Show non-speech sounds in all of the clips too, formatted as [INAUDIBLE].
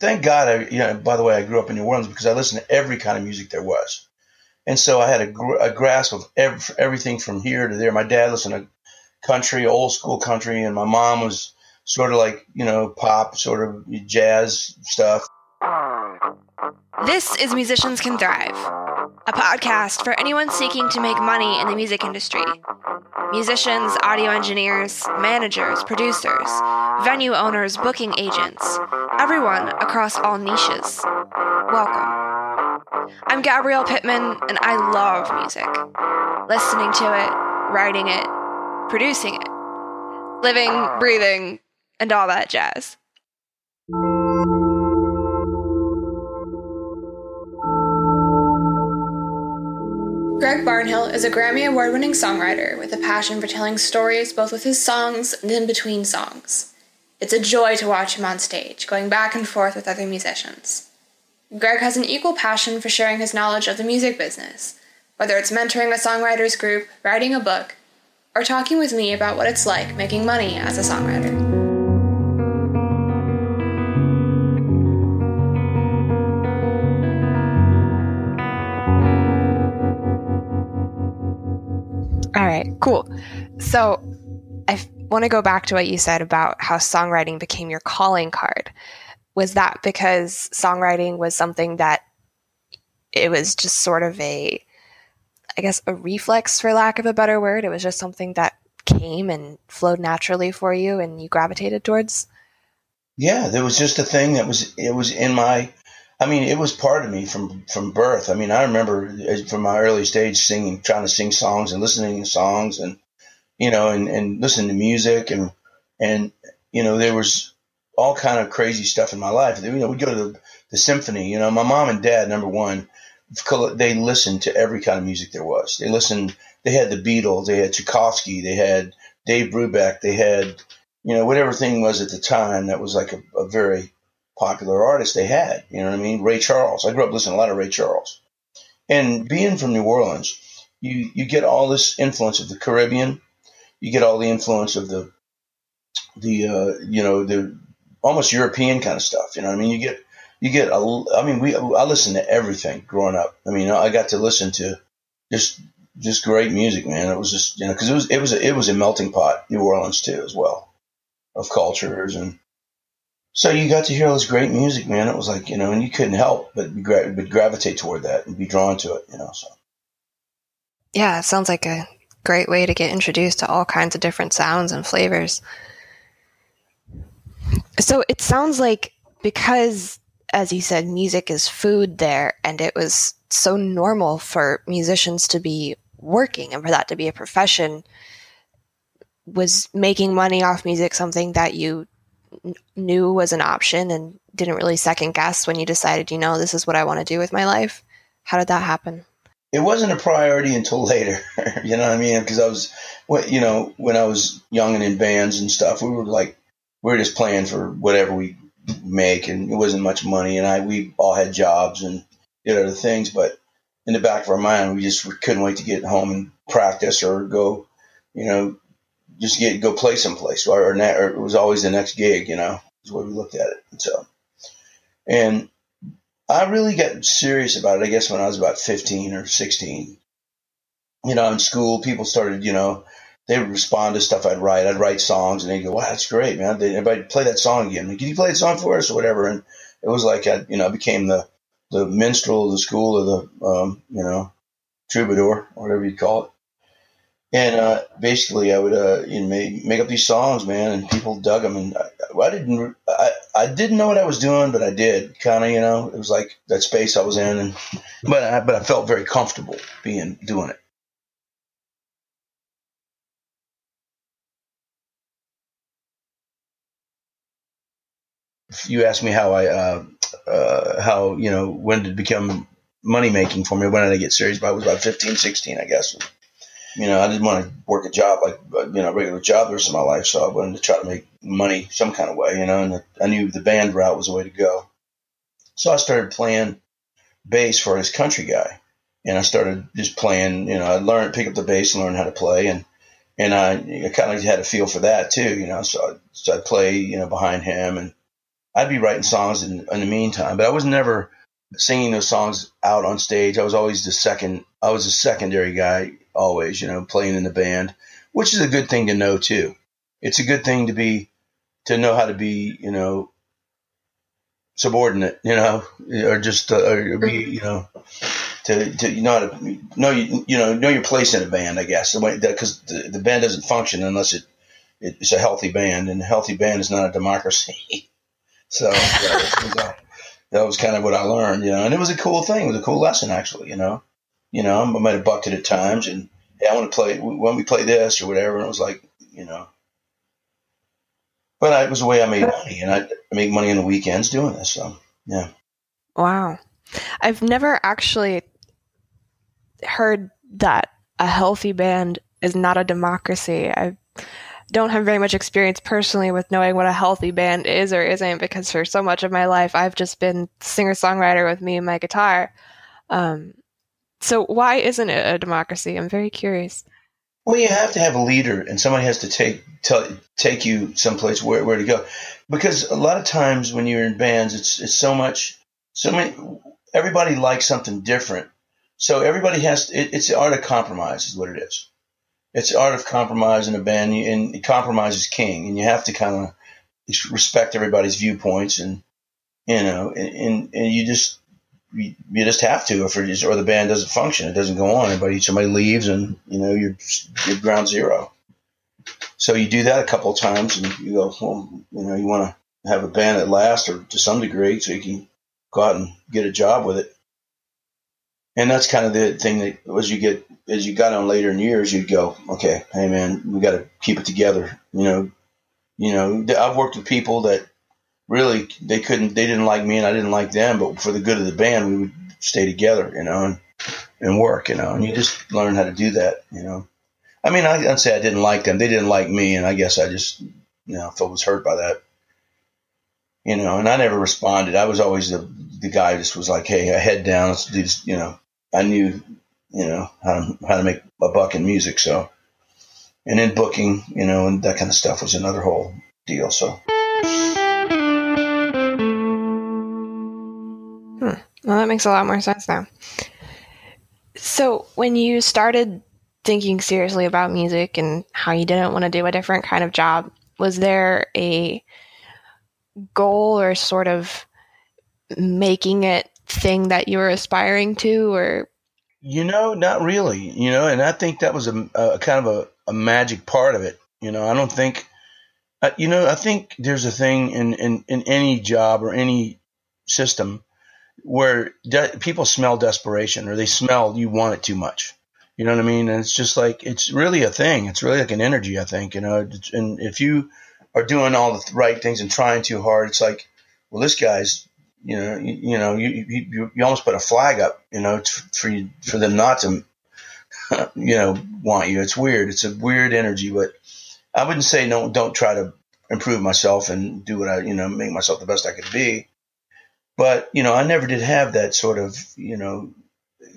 thank God, I, you know, by the way, I grew up in New Orleans because I listened to every kind of music there was. And so I had a, gr- a grasp of every, everything from here to there. My dad listened to country, old school country, and my mom was sort of like, you know, pop, sort of jazz stuff. This is Musicians Can Thrive, a podcast for anyone seeking to make money in the music industry. Musicians, audio engineers, managers, producers, venue owners, booking agents, everyone across all niches. Welcome. I'm Gabrielle Pittman, and I love music. Listening to it, writing it, producing it, living, breathing, and all that jazz. Greg Barnhill is a Grammy Award winning songwriter with a passion for telling stories both with his songs and in between songs. It's a joy to watch him on stage, going back and forth with other musicians. Greg has an equal passion for sharing his knowledge of the music business, whether it's mentoring a songwriters group, writing a book, or talking with me about what it's like making money as a songwriter. Right, cool. So I want to go back to what you said about how songwriting became your calling card. Was that because songwriting was something that it was just sort of a, I guess, a reflex, for lack of a better word? It was just something that came and flowed naturally for you and you gravitated towards? Yeah, there was just a thing that was, it was in my, I mean, it was part of me from from birth. I mean, I remember uh, from my early stage singing, trying to sing songs and listening to songs, and you know, and, and listening to music, and and you know, there was all kind of crazy stuff in my life. You know, we'd go to the, the symphony. You know, my mom and dad, number one, they listened to every kind of music there was. They listened. They had the Beatles. They had Tchaikovsky. They had Dave Brubeck. They had you know whatever thing was at the time that was like a, a very popular artists they had. You know what I mean? Ray Charles. I grew up listening to a lot of Ray Charles. And being from New Orleans, you you get all this influence of the Caribbean. You get all the influence of the the uh, you know the almost European kind of stuff. You know what I mean? You get you get a, I mean we I listened to everything growing up. I mean I got to listen to just just great music, man. It was just you know because it was it was a, it was a melting pot, New Orleans too as well, of cultures and so you got to hear all this great music, man. It was like you know, and you couldn't help but gra- but gravitate toward that and be drawn to it, you know. So yeah, it sounds like a great way to get introduced to all kinds of different sounds and flavors. So it sounds like because, as you said, music is food there, and it was so normal for musicians to be working and for that to be a profession. Was making money off music something that you knew was an option and didn't really second guess when you decided, you know, this is what I want to do with my life? How did that happen? It wasn't a priority until later, [LAUGHS] you know what I mean? Because I was, you know, when I was young and in bands and stuff, we were like, we were just playing for whatever we make, and it wasn't much money. And I, we all had jobs and did other things, but in the back of our mind, we just couldn't wait to get home and practice or go, you know, just get go play someplace, or, or, or it was always the next gig. You know, is what we looked at it. And so, and I really got serious about it. I guess when I was about fifteen or sixteen. You know, in school, people started, you know, they would respond to stuff I'd write. I'd write songs, and they'd go, "Wow, that's great, man!" They, everybody play that song again. Like, Can you play that song for us or whatever? And it was like I, you know, became the the minstrel of the school, or the um, you know, troubadour, whatever you call it. And uh, basically, I would uh, you know, make, make up these songs, man, and people dug them. And I, I didn't, I, I didn't know what I was doing, but I did kind of, you know. It was like that space I was in, and but I, but I felt very comfortable being doing it. You ask me how I, uh, uh, how you know, when did it become money making for me? When did I get serious? But I was about 15, 16, I guess you know, I didn't want to work a job like uh, you know, a regular job the rest of my life. So I wanted to try to make money some kind of way, you know. And I knew the band route was the way to go. So I started playing bass for this country guy, and I started just playing. You know, I learned pick up the bass and learn how to play, and and I, I kind of had a feel for that too, you know. So I, so I'd play, you know, behind him, and I'd be writing songs in, in the meantime, but I was never singing those songs out on stage. I was always the second. I was a secondary guy always, you know, playing in the band, which is a good thing to know too. It's a good thing to be to know how to be, you know, subordinate, you know, or just uh, or be, you know, to, to you know how to know you you know know your place in a band, I guess, because the, the band doesn't function unless it it's a healthy band, and a healthy band is not a democracy. [LAUGHS] so yeah, that was kind of what I learned, you know, and it was a cool thing. It was a cool lesson, actually, you know. You know, I might have bucked it at times, and hey, I want to play when we play this or whatever. And it was like, you know, but I, it was the way I made money, and I make money on the weekends doing this. So yeah. Wow, I've never actually heard that a healthy band is not a democracy. I don't have very much experience personally with knowing what a healthy band is or isn't because for so much of my life I've just been singer songwriter with me and my guitar. Um, so why isn't it a democracy? I'm very curious. Well, you have to have a leader, and somebody has to take tell, take you someplace where, where to go. Because a lot of times when you're in bands, it's it's so much so many. Everybody likes something different, so everybody has. It, it's the art of compromise, is what it is it's the art of compromise in a band, and compromise is king, and you have to kind of respect everybody's viewpoints, and you know, and, and you just you, you just have to, if is, or the band doesn't function, it doesn't go on. Somebody leaves, and you know, you're you're ground zero. So you do that a couple of times, and you go, well, you know, you want to have a band that lasts, or to some degree, so you can go out and get a job with it. And that's kind of the thing that as you get as you got on later in years, you'd go, okay, hey man, we got to keep it together. You know, you know, I've worked with people that really they couldn't, they didn't like me and I didn't like them, but for the good of the band, we would stay together, you know, and, and work, you know, and you just learn how to do that, you know. I mean, I, I'd say I didn't like them. They didn't like me. And I guess I just, you know, felt was hurt by that, you know, and I never responded. I was always the, the guy just was like, Hey, head down. Let's do this, you know, I knew you know how to how to make a buck in music. So, and in booking, you know, and that kind of stuff was another whole deal. So. Well, that makes a lot more sense now. So, when you started thinking seriously about music and how you didn't want to do a different kind of job, was there a goal or sort of making it thing that you were aspiring to or you know, not really. You know, and I think that was a, a kind of a, a, magic part of it. You know, I don't think, uh, you know, I think there's a thing in, in, in any job or any system where de- people smell desperation or they smell you want it too much. You know what I mean? And it's just like, it's really a thing. It's really like an energy, I think, you know, and if you are doing all the right things and trying too hard, it's like, well, this guy's you know, you, you know, you, you, you almost put a flag up, you know, for you, for them not to, [LAUGHS] you know, want you. It's weird. It's a weird energy, but I wouldn't say no, don't try to improve myself and do what I, you know, make myself the best I could be. But, you know, I never did have that sort of, you know,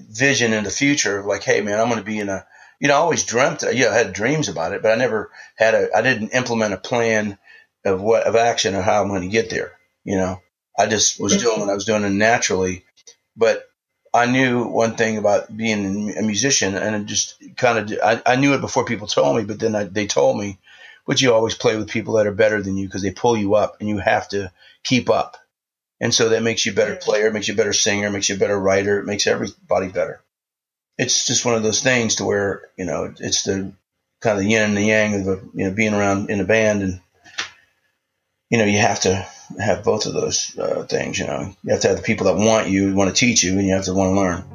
vision in the future of like, hey, man, I'm going to be in a, you know, I always dreamt, yeah, I had dreams about it, but I never had a, I didn't implement a plan of what, of action or how I'm going to get there, you know. I just was doing what I was doing naturally. But I knew one thing about being a musician, and it just kind of I, I knew it before people told me. But then I, they told me, but you always play with people that are better than you because they pull you up, and you have to keep up. And so that makes you a better player, makes you a better singer, makes you a better writer, it makes everybody better. It's just one of those things to where you know it's the kind of the yin and the yang of you know being around in a band, and you know you have to have both of those uh, things. You know, you have to have the people that want you, want to teach you, and you have to want to learn.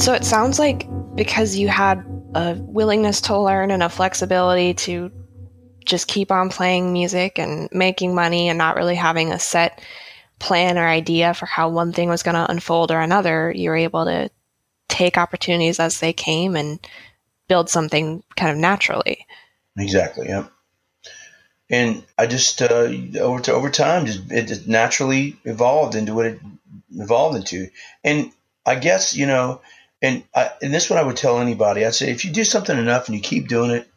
So it sounds like because you had a willingness to learn and a flexibility to just keep on playing music and making money and not really having a set plan or idea for how one thing was going to unfold or another, you were able to take opportunities as they came and build something kind of naturally. Exactly. Yeah. And I just uh, over to over time, just it just naturally evolved into what it evolved into. And I guess you know, and I, and this is what I would tell anybody. I'd say if you do something enough and you keep doing it,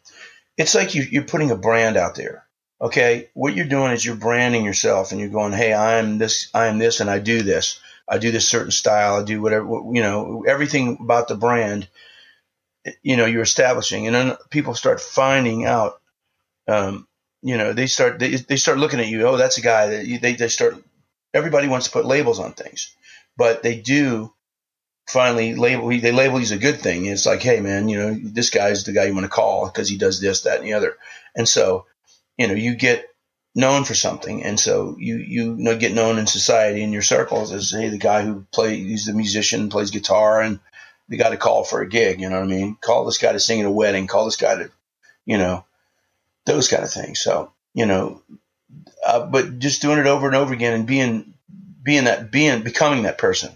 it's like you, you're putting a brand out there. Okay, what you're doing is you're branding yourself, and you're going, "Hey, I'm this, I'm this, and I do this. I do this certain style. I do whatever. You know, everything about the brand. You know, you're establishing, and then people start finding out. Um, you know, they start they, they start looking at you. Oh, that's a guy that they they start. Everybody wants to put labels on things, but they do finally label they label he's a good thing. It's like, hey man, you know, this guy's the guy you want to call because he does this, that, and the other. And so, you know, you get known for something, and so you you get known in society in your circles as hey the guy who plays he's the musician plays guitar and the got to call for a gig. You know what I mean? Call this guy to sing at a wedding. Call this guy to, you know, those kind of things. So you know, uh, but just doing it over and over again and being being that being becoming that person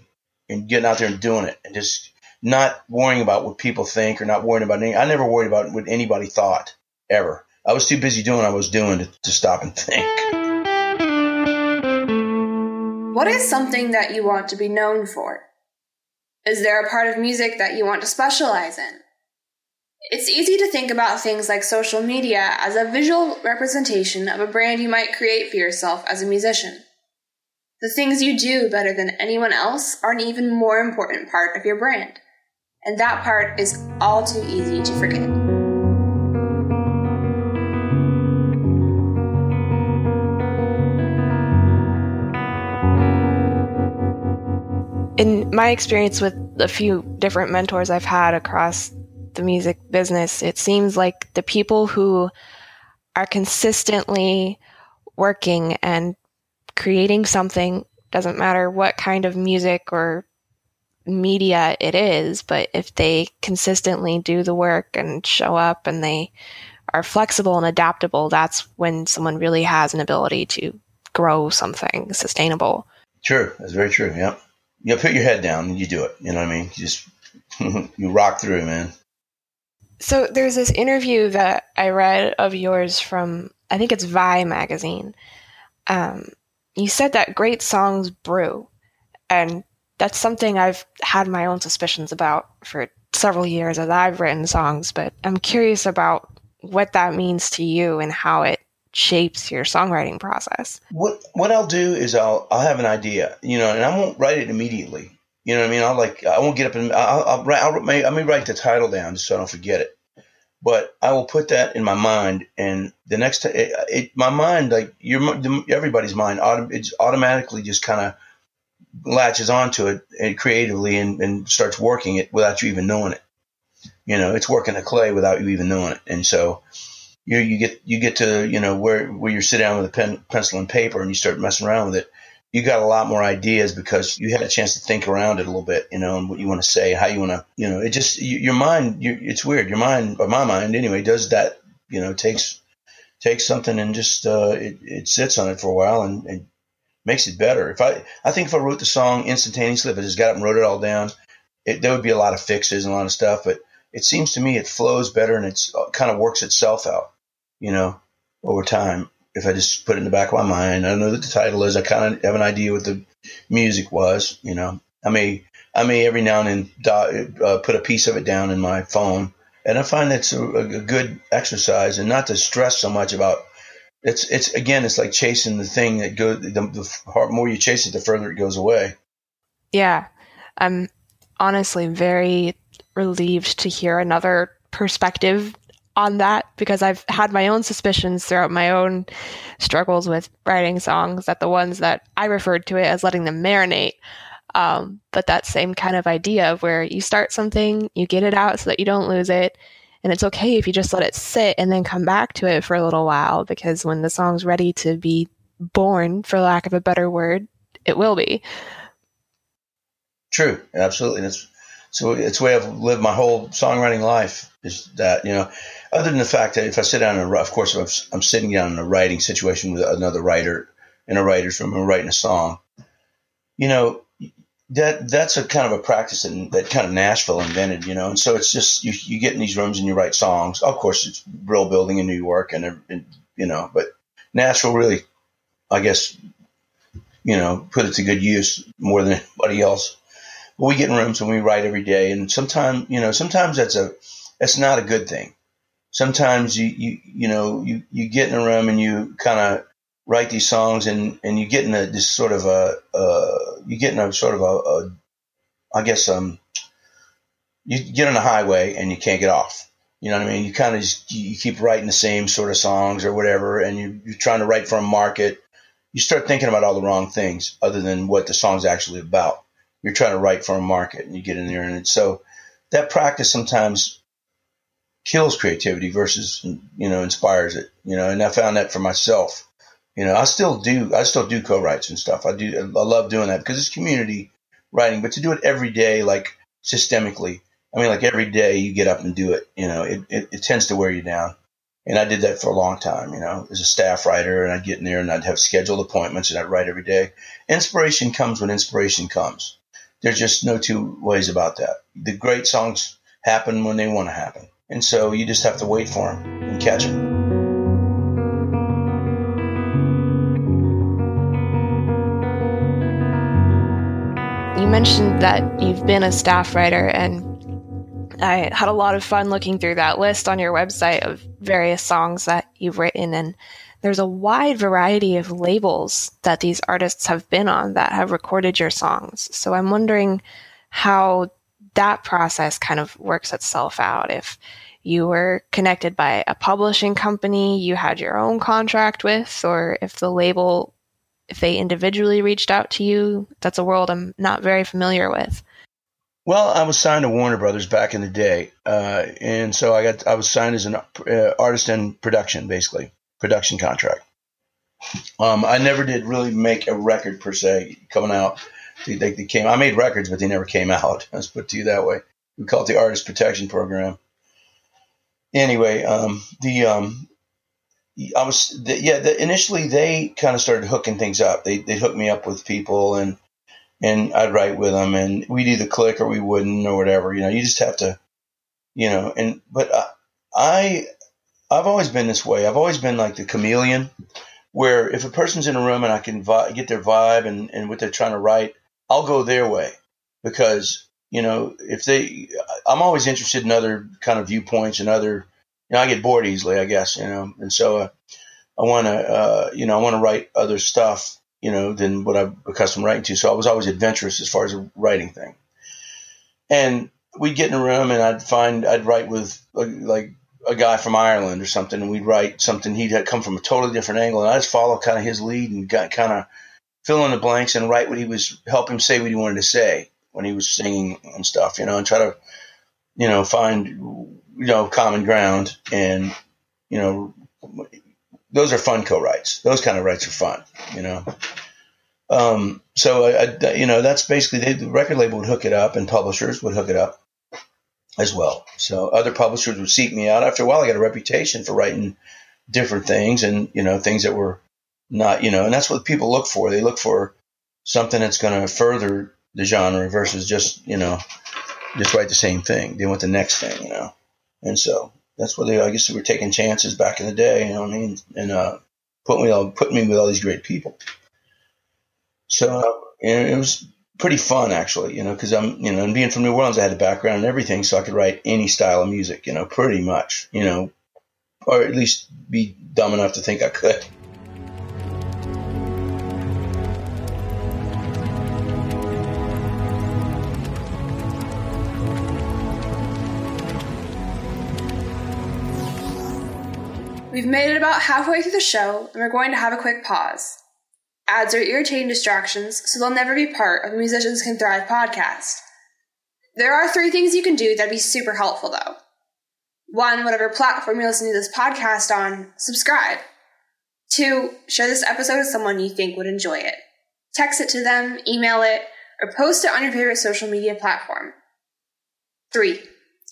and getting out there and doing it and just not worrying about what people think or not worrying about anything. I never worried about what anybody thought ever. I was too busy doing what I was doing to, to stop and think. What is something that you want to be known for? Is there a part of music that you want to specialize in? It's easy to think about things like social media as a visual representation of a brand you might create for yourself as a musician. The things you do better than anyone else are an even more important part of your brand. And that part is all too easy to forget. In my experience with a few different mentors I've had across the music business, it seems like the people who are consistently working and creating something doesn't matter what kind of music or media it is, but if they consistently do the work and show up and they are flexible and adaptable, that's when someone really has an ability to grow something sustainable. True. That's very true. Yeah. You put your head down and you do it. You know what I mean? You just, [LAUGHS] you rock through, man. So there's this interview that I read of yours from, I think it's Vi magazine. Um, you said that great songs brew, and that's something I've had my own suspicions about for several years as I've written songs, but I'm curious about what that means to you and how it shapes your songwriting process. What what I'll do is I'll I'll have an idea, you know, and I won't write it immediately. You know what I mean? I'll like I won't get up and I'll, I'll write I'll, I may write the title down just so I don't forget it but I will put that in my mind, and the next time, it, it, my mind, like your everybody's mind, it's automatically just kind of latches onto it and creatively and, and starts working it without you even knowing it. You know, it's working a clay without you even knowing it, and so you you get you get to you know where where you sit down with a pen, pencil and paper and you start messing around with it you got a lot more ideas because you had a chance to think around it a little bit, you know, and what you want to say, how you want to, you know, it just, you, your mind, you, it's weird. Your mind, or my mind anyway, does that, you know, takes, takes something and just, uh, it, it sits on it for a while and, and makes it better. If I, I think if I wrote the song instantaneously, if I just got up and wrote it all down, it, there would be a lot of fixes and a lot of stuff, but it seems to me it flows better and it's uh, kind of works itself out, you know, over time if I just put it in the back of my mind, I don't know what the title is. I kind of have an idea what the music was. You know, I may I may every now and then uh, put a piece of it down in my phone, and I find that's a, a good exercise, and not to stress so much about. It's it's again, it's like chasing the thing that go The, the more you chase it, the further it goes away. Yeah, I'm honestly very relieved to hear another perspective on that because I've had my own suspicions throughout my own struggles with writing songs that the ones that I referred to it as letting them marinate. Um, but that same kind of idea of where you start something, you get it out so that you don't lose it. And it's okay if you just let it sit and then come back to it for a little while because when the song's ready to be born, for lack of a better word, it will be. True, absolutely. That's so it's way I've lived my whole songwriting life is that, you know, other than the fact that if I sit down a, of course, if I'm sitting down in a writing situation with another writer in a writer's room and writing a song, you know, that that's a kind of a practice that, that kind of Nashville invented, you know, and so it's just you, you get in these rooms and you write songs. Of course, it's Brill Building in New York, and, and you know, but Nashville really, I guess, you know, put it to good use more than anybody else we get in rooms and we write every day, and sometimes you know sometimes that's a that's not a good thing. Sometimes you you you know you you get in a room and you kind of write these songs and and you get in a this sort of a uh, you get in a sort of a, a I guess um you get on a highway and you can't get off. You know what I mean? You kind of you keep writing the same sort of songs or whatever, and you, you're trying to write for a market. You start thinking about all the wrong things other than what the song's actually about. You're trying to write for a market, and you get in there, and so that practice sometimes kills creativity versus you know inspires it. You know, and I found that for myself. You know, I still do I still do co-writes and stuff. I do I love doing that because it's community writing, but to do it every day, like systemically, I mean, like every day you get up and do it, you know, it, it, it, tends to wear you down. And I did that for a long time, you know, as a staff writer, and I'd get in there and I'd have scheduled appointments and I'd write every day. Inspiration comes when inspiration comes. There's just no two ways about that. The great songs happen when they want to happen. And so you just have to wait for them and catch them. You mentioned that you've been a staff writer and I had a lot of fun looking through that list on your website of various songs that you've written and there's a wide variety of labels that these artists have been on that have recorded your songs. So I'm wondering how that process kind of works itself out. If you were connected by a publishing company you had your own contract with, or if the label, if they individually reached out to you, that's a world I'm not very familiar with. Well, I was signed to Warner Brothers back in the day, uh, and so I got I was signed as an uh, artist in production, basically production contract. Um, I never did really make a record per se coming out. They, they, came. I made records, but they never came out. [LAUGHS] Let's put it to you that way. We call it the Artist Protection Program. Anyway, um, the um, I was the, yeah. The, initially, they kind of started hooking things up. They they hooked me up with people and and I'd write with them, and we'd either click or we wouldn't or whatever. You know, you just have to, you know. And but I, I've always been this way. I've always been like the chameleon, where if a person's in a room and I can vi- get their vibe and and what they're trying to write, I'll go their way because you know if they, I'm always interested in other kind of viewpoints and other. You know, I get bored easily, I guess. You know, and so uh, I want to, uh, you know, I want to write other stuff you know, than what I'm accustomed writing to. So I was always adventurous as far as a writing thing. And we'd get in a room and I'd find, I'd write with like a guy from Ireland or something, and we'd write something. He'd come from a totally different angle, and I just follow kind of his lead and got kind of fill in the blanks and write what he was, help him say what he wanted to say when he was singing and stuff, you know, and try to, you know, find, you know, common ground and, you know, those are fun co-writes. Those kind of writes are fun, you know. Um, so I, I, you know, that's basically they, the record label would hook it up, and publishers would hook it up as well. So other publishers would seek me out. After a while, I got a reputation for writing different things, and you know, things that were not, you know, and that's what people look for. They look for something that's going to further the genre versus just, you know, just write the same thing. They want the next thing, you know. And so that's what they, I guess they were taking chances back in the day, you know what I mean? And, uh, putting me all, putting me with all these great people. So, and it was pretty fun actually, you know, cause I'm, you know, and being from New Orleans, I had a background and everything. So I could write any style of music, you know, pretty much, you know, or at least be dumb enough to think I could. We've made it about halfway through the show, and we're going to have a quick pause. Ads are irritating distractions, so they'll never be part of the Musicians Can Thrive podcast. There are three things you can do that'd be super helpful, though. One, whatever platform you're listening to this podcast on, subscribe. Two, share this episode with someone you think would enjoy it. Text it to them, email it, or post it on your favorite social media platform. Three,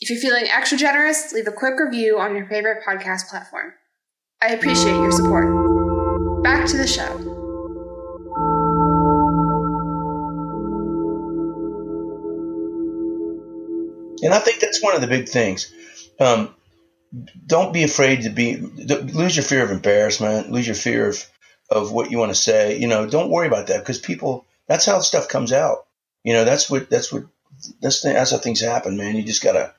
if you're feeling extra generous, leave a quick review on your favorite podcast platform. I appreciate your support. Back to the show. And I think that's one of the big things. Um, don't be afraid to be lose your fear of embarrassment, lose your fear of of what you want to say. You know, don't worry about that because people. That's how stuff comes out. You know, that's what that's what that's that's how things happen, man. You just gotta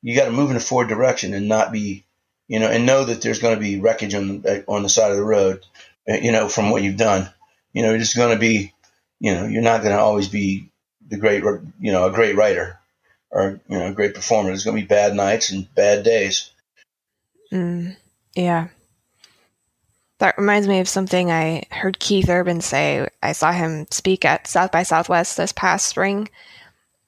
you gotta move in a forward direction and not be, you know, and know that there's going to be wreckage on on the side of the road, uh, you know, from what you've done. You know, it's going to be, you know, you're not going to always be the great, you know, a great writer or you know, great performers. There's going to be bad nights and bad days. Mm, yeah. That reminds me of something I heard Keith Urban say. I saw him speak at South by Southwest this past spring,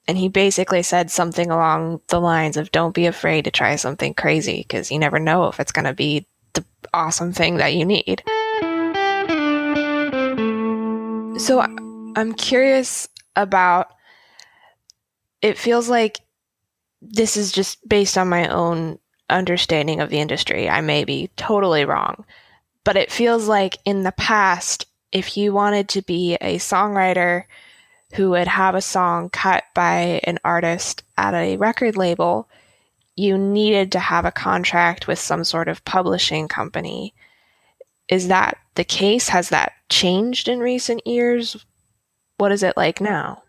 and he basically said something along the lines of don't be afraid to try something crazy because you never know if it's going to be the awesome thing that you need. So I'm curious about it feels like this is just based on my own understanding of the industry. I may be totally wrong, but it feels like in the past, if you wanted to be a songwriter who would have a song cut by an artist at a record label, you needed to have a contract with some sort of publishing company. Is that the case? Has that changed in recent years? What is it like now?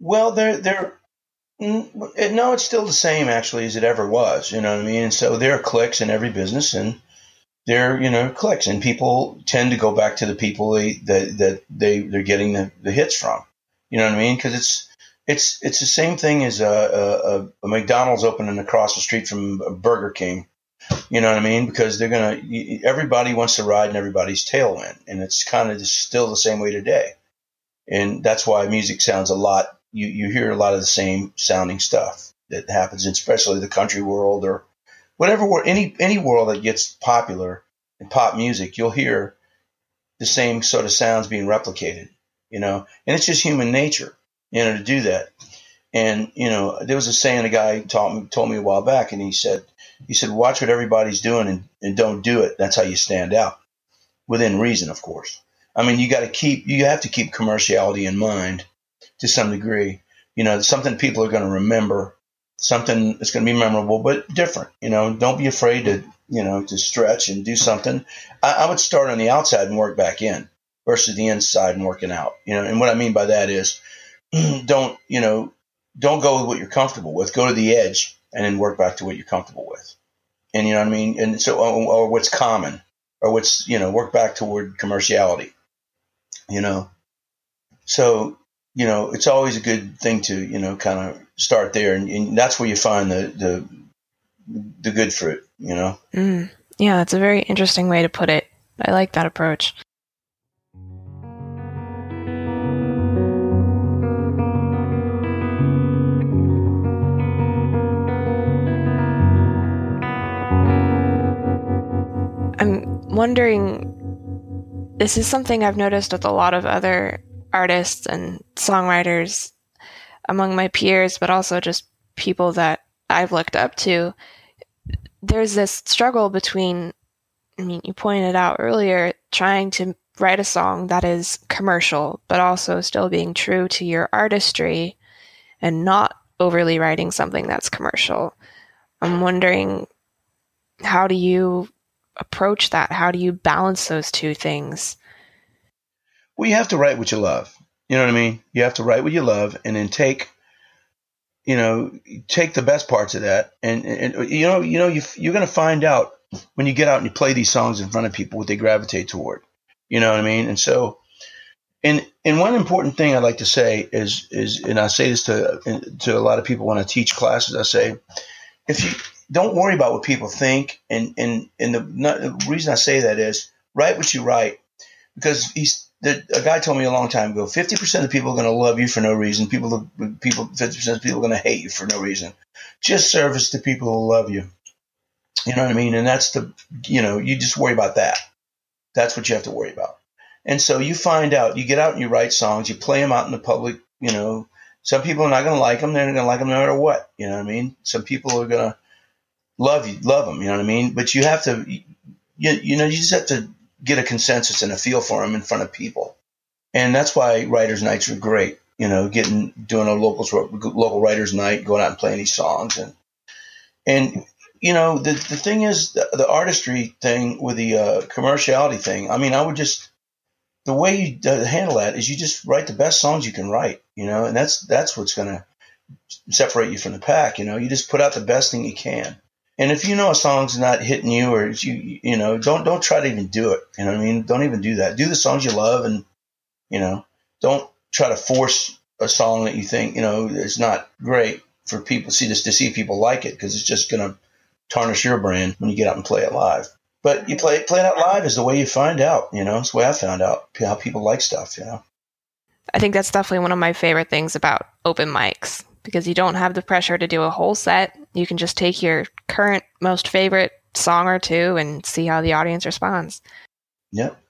Well, there, there, mm, no, it's still the same actually as it ever was. You know what I mean? And so there are clicks in every business, and they're you know clicks, and people tend to go back to the people they that that they they're getting the, the hits from. You know what I mean? Because it's it's it's the same thing as a, a, a, McDonald's opening across the street from Burger King. You know what I mean? Because they're gonna everybody wants to ride in everybody's tailwind, and it's kind of still the same way today. And that's why music sounds a lot. You you hear a lot of the same sounding stuff that happens, especially the country world or whatever any any world that gets popular in pop music, you'll hear the same sort of sounds being replicated, you know, and it's just human nature, you know, to do that. And you know, there was a saying a guy taught me told me a while back, and he said he said watch what everybody's doing and, and don't do it. That's how you stand out, within reason, of course. I mean, you got to keep you have to keep commerciality in mind to some degree. You know, something people are going to remember something that's going to be memorable, but different. You know, don't be afraid to, you know, to stretch and do something. I, I, would start on the outside and work back in versus the inside and working out. You know, and what I mean by that is [CLEARS THROAT] don't, you know, don't go with what you're comfortable with. Go to the edge and then work back to what you're comfortable with. And you know what I mean? And so, or, or what's common or what's, you know, work back toward commerciality, you know? So, you know, it's always a good thing to, you know, kind of start there, and, and, that's where you find the the the good fruit. You know. Mm. Yeah, that's a very interesting way to put it. I like that approach. I'm wondering this is something I've noticed with a lot of other artists and songwriters among my peers, but also just people that I've looked up to, there's this struggle between, I mean, you pointed out earlier, trying to write a song that is commercial, but also still being true to your artistry and not overly writing something that's commercial. I'm wondering, how do you approach that? How do you balance those two things? Well, you have to write what you love. You know what I mean? You have to write what you love and then take, you know, take the best parts of that. And, and you know, you know, you, you're going to find out when you get out and you play these songs in front of people what they gravitate toward. You know what I mean? And so, and and one important thing I'd like to say is is, and I say this to to a lot of people when I teach classes. I say, if you don't worry about what people think, and and and the, the reason I say that is write what you write, because he's that a guy told me a long time ago 50% of people are going to love you for no reason. People people 50% of people are going to hate you for no reason. Just service to people who love you. You know what i mean? And that's the you know you just worry about that. That's what you have to worry about. And so you find out you get out and you write songs you play them out in the public you know. Some people are not going to like them they're not going to like them no matter what you know what i mean? Some people are going to love you love them you know what i mean? But you have to you, you know you just have to get a consensus and a feel for them in front of people. And that's why writers' nights are great. You know, getting doing a local local writers' night, going out and playing these songs, and and you know the the thing is the, the artistry thing with the uh, commerciality thing. I mean, I would just the way you uh, handle that is you just write the best songs you can write. you know, and that's that's what's going to separate you from the pack. You know, you just put out the best thing you can. And if you know a song's not hitting you, or you you know, don't don't try to even do it. You know what I mean? Don't even do that. Do the songs you love, and you know, don't try to force a song that you think you know is not great for people see this to see if people like it because it's just to tarnish your brand when you get out and play it live. But you play play it out live is the way you find out. You know, it's the way I found out how people like stuff. You know. I think that's definitely one of my favorite things about open mics because you don't have the pressure to do a whole set. You can just take your current most favorite song or two and see how the audience responds. Yep.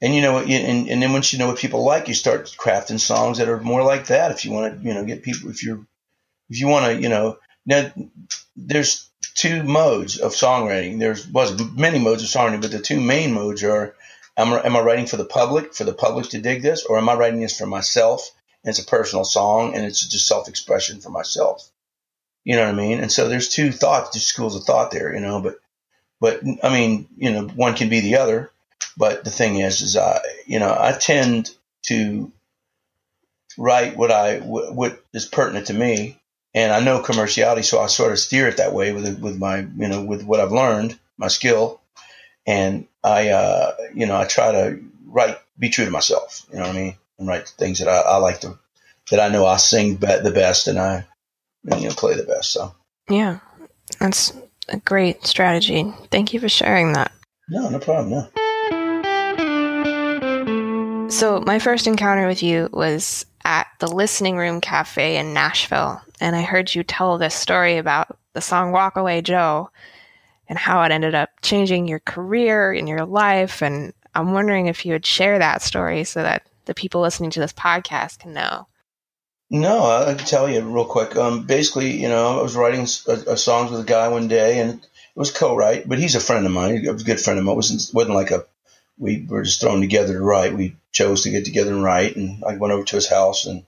And you know, and, and then once you know what people like, you start crafting songs that are more like that. If you want to, you know, get people, if you're, if you want to, you know, now there's two modes of songwriting. There's was many modes of songwriting, but the two main modes are: am, am I writing for the public, for the public to dig this, or am I writing this for myself and it's a personal song and it's just self expression for myself. You know what I mean? And so there's two thoughts, two schools of thought there, you know, but, but I mean, you know, one can be the other. But the thing is, is I, you know, I tend to write what I, what is pertinent to me. And I know commerciality, so I sort of steer it that way with, with my, you know, with what I've learned, my skill. And I, uh, you know, I try to write, be true to myself. You know what I mean? and write things that I, I like to that I know I sing be- the best and I you know play the best. So yeah, that's a great strategy. Thank you for sharing that. No, no problem. No. So my first encounter with you was at the Listening Room Cafe in Nashville, and I heard you tell this story about the song "Walk Away Joe" and how it ended up changing your career and your life. And I'm wondering if you would share that story so that the people listening to this podcast can know? No, I can tell you real quick. Um, basically, you know, I was writing a, a songs with a guy one day, and it was co-write, but he's a friend of mine. A good friend of mine. It wasn't wasn't like a we were just thrown together to write. We chose to get together and write, and I went over to his house and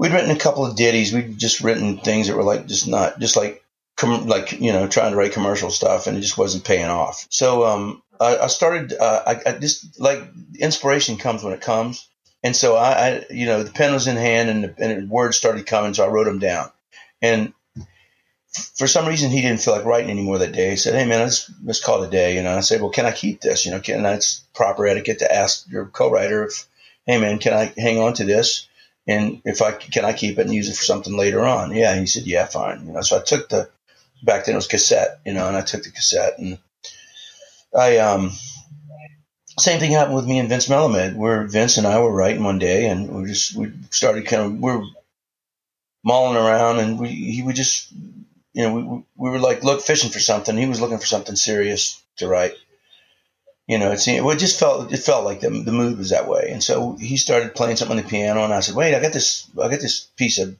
we'd written a couple of ditties. We'd just written things that were like just not just like com- like you know trying to write commercial stuff, and it just wasn't paying off. So um, I, I started. Uh, I, I, just like inspiration comes when it comes, and so I, I you know, the pen was in hand, and the, and the words started coming, so I wrote them down. And for some reason, he didn't feel like writing anymore that day. He said, "Hey man, let's let's call it a day." You know, I said, "Well, can I keep this? You know, can that's proper etiquette to ask your co-writer if, hey man, can I hang on to this?" And if I can I keep it and use it for something later on? Yeah, he said, yeah, fine. You know, so I took the back then it was cassette, you know, and I took the cassette and I um same thing happened with me and Vince Melamed, where Vince and I were writing one day, and we just we started kind of we are mulling around, and we he would just you know we we were like look fishing for something. He was looking for something serious to write. You know, it it just felt it felt like the the mood was that way, and so he started playing something on the piano, and I said, wait, I got this I got this piece of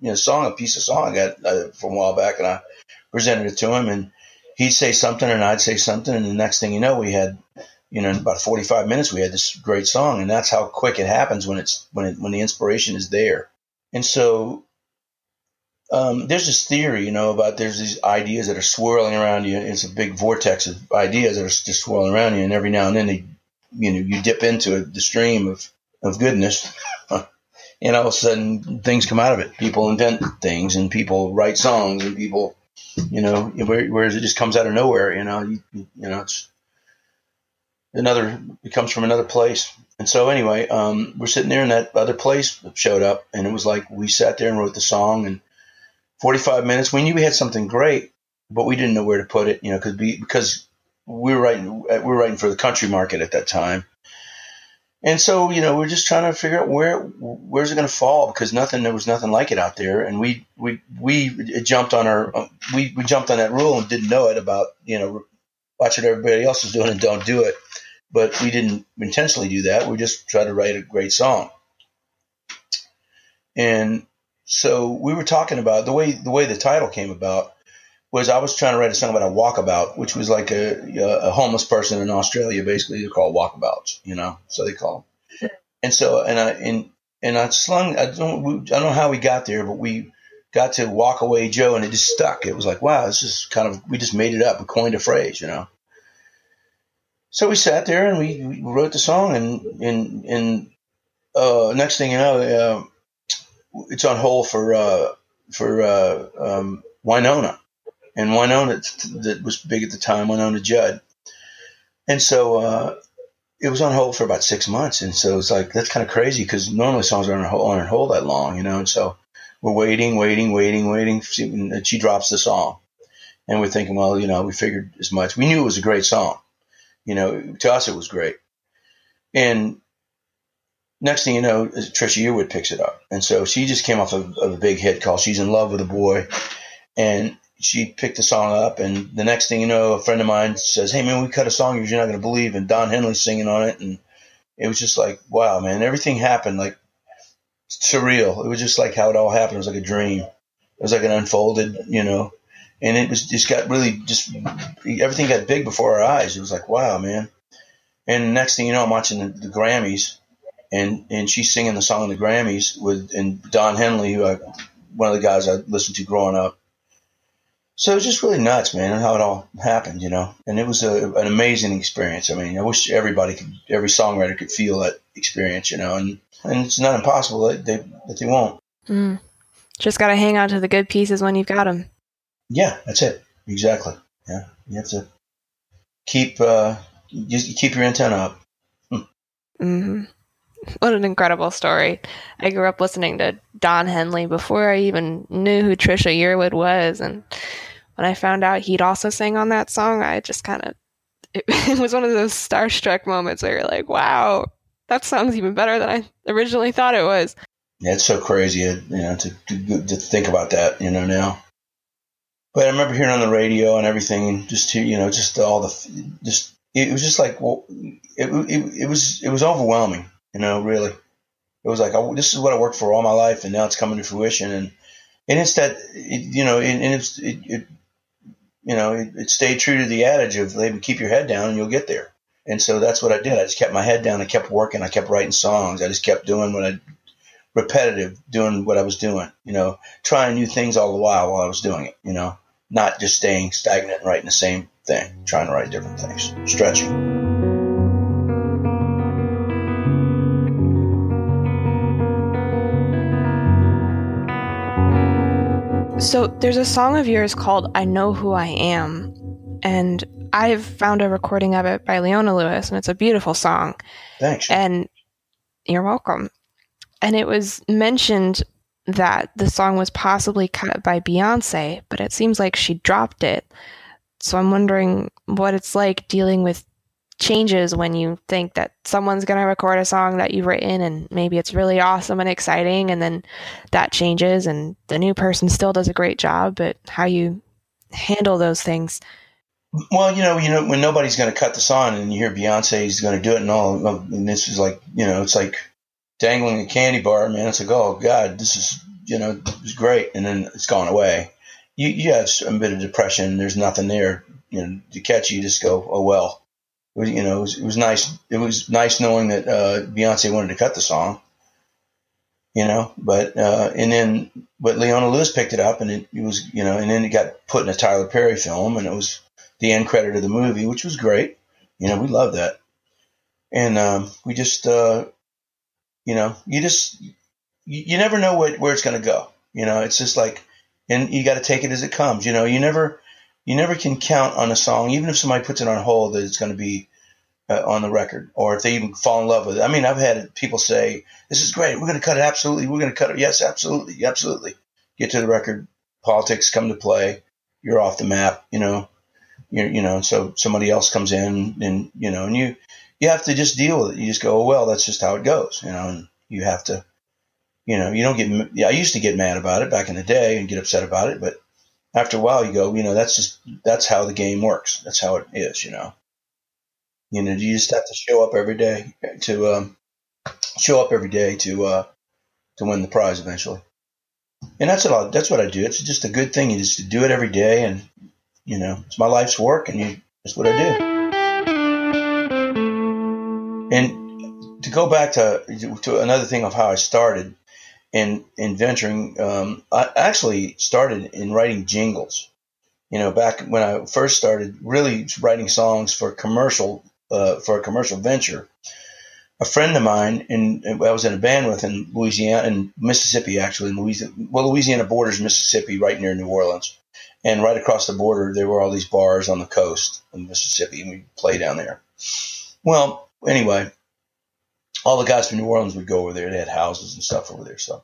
you know song, a piece of song I got uh, from a while back, and I presented it to him, and he'd say something and I'd say something, and the next thing you know, we had, you know, in about 45 minutes, we had this great song, and that's how quick it happens when it's when it when the inspiration is there. And so, um, there's this theory, you know, about there's these ideas that are swirling around you. It's a big vortex of ideas that are just swirling around you, and every now and then they, you know, you dip into the stream of of goodness. [LAUGHS] and all of a sudden things come out of it. People invent things, and people write songs, and people you know, whereas it just comes out of nowhere, you know, you, you know, it's another, it comes from another place. And so anyway, um, we're sitting there and that other place showed up and it was like, we sat there and wrote the song and 45 minutes, we knew we had something great, but we didn't know where to put it, you know, cause because we were writing, we were writing for the country market at that time. And so, you know, we're just trying to figure out where where's it going to fall because nothing there was nothing like it out there, and we we we jumped on our we, we jumped on that rule and didn't know it about you know watch what everybody else is doing and don't do it, but we didn't intentionally do that. We just tried to write a great song, and so we were talking about the way the way the title came about was I was trying to write a song about a walkabout, which was like a, a homeless person in Australia. Basically, they're called walkabouts, you know, so they call them. And so, and I and and I slung. I don't I don't know how we got there, but we got to walk away, Joe, and it just stuck. It was like, wow, this is kind of we just made it up, we coined a phrase, you know. So we sat there and we, we wrote the song, and and and uh, next thing you know, uh, it's on hold for uh, for uh, um, Wynonna, and Wynonna that was big at the time, Wynonna Judd, and so uh, it was on hold for about six months, and so it's like that's kind of crazy because normally songs aren't on hold that long, you know, and so we're waiting, waiting, waiting, waiting, and she drops the song, and we're thinking, well, you know, we figured as much. We knew it was a great song, you know, to us it was great, and next thing you know, Trisha Yearwood picks it up. And so she just came off of, of, a big hit called She's in Love with a Boy. And she picked the song up. And the next thing you know, a friend of mine says, Hey, man, we cut a song you're not going to believe. And Don Henley's singing on it. And it was just like, wow, man, everything happened like surreal. It was just like how it all happened. It was like a dream. It was like an unfolded, you know, and it was just got really just everything got big before our eyes. It was like, wow, man. And next thing you know, I'm watching the, the Grammys and and she's singing the song of the Grammys with and Don Henley, who I, one of the guys I listened to growing up. So it was just really nuts, man, how it all happened, you know. And it was a, an amazing experience. I mean, I wish everybody could, every songwriter could feel that experience, you know. And and it's not impossible that they that they won't. Mm. Just got to hang on to the good pieces when you've got them. Yeah, that's it. Exactly. Yeah, you have to keep uh, just keep your antenna up. Hmm. Mm-hmm. what an incredible story. I grew up listening to Don Henley before I even knew who Trisha Yearwood was. And when I found out he'd also sang on that song, I just kind of, it, it, was one of those starstruck moments where you're like, wow, that song's even better than I originally thought it was. Yeah, it's so crazy, you know, to, to, to think about that, you know, now. But I remember hearing on the radio and everything, and just to, you know, just all the, just it was just like, well, it, it, it was it was overwhelming you know, really, it was like I, this is what I worked for all my life, and now it's coming to fruition. And and it's that it, you know, and, and it's it, it, you know, it, it stayed true to the adage of "Maybe keep your head down and you'll get there." And so that's what I did. I just kept my head down. I kept working. I kept writing songs. I just kept doing what I repetitive, doing what I was doing. You know, trying new things all the while while I was doing it. You know, not just staying stagnant and writing the same thing. Trying to write different things, stretching. So there's a song of yours called I Know Who I Am. And I've found a recording of it by Leona Lewis, and it's a beautiful song. Thanks. And you're welcome. And it was mentioned that the song was possibly cut by Beyonce, but it seems like she dropped it. So I'm wondering what it's like dealing with changes when you think that someone's going to record a song that you've written and maybe it's really awesome and exciting and then that changes and the new person still does a great job but how you handle those things well you know you know when nobody's going to cut the song and you hear Beyonce beyonce's going to do it and all and this is like you know it's like dangling a candy bar man. It's like oh god this is you know it's great. And then it's gone away. You, you have a bit of depression. There's nothing there you know to catch you. Just go oh well. It was, you know, it was, it was nice. It was nice knowing that uh, Beyonce wanted to cut the song, you know. But uh, and then, but Leona Lewis picked it up, and it, it, was, you know, and then it got put in a Tyler Perry film, and it was the end credit of the movie, which was great. You know, we love that, and um, we just, uh, you know, you just, you, you never know what, where it's going to go. You know, it's just like, and you got to take it as it comes. You know, you never you never can count on a song, even if somebody puts it on hold, that it's going to be uh, on the record, or if they even fall in love with it. I mean, I've had people say, "This is great. We're going to cut it. Absolutely, we're going to cut it. Yes, absolutely, absolutely." Get to the record, politics come to play. You're off the map. You know, you you know. So somebody else comes in, and you know, and you you have to just deal with it. You just go, oh, "Well, that's just how it goes." You know, and you have to. You know, you don't get. I used to get mad about it back in the day and get upset about it, but after a while you go, you know, that's just that's how the game works. That's how it is, you know. You know, you just have to show up every day to um, show up every day to uh, to win the prize eventually. And that's what I, that's what I do. It's just a good thing. You just do it every day, and you know, it's my life's work, and you, that's what I do. And to go back to to another thing of how I started, in in venturing. Um, I actually started in writing jingles. You know, back when I first started really writing songs for commercial uh, for a commercial venture. a friend of mine, and I was in a band with in Louisiana, in Mississippi, actually, in Louisiana. Well, Louisiana borders Mississippi, right near New Orleans, and right across the border, there were all these bars on the coast in Mississippi, and we play down there. Well, anyway, all the guys from New Orleans would go over there. They had houses and stuff over there, so.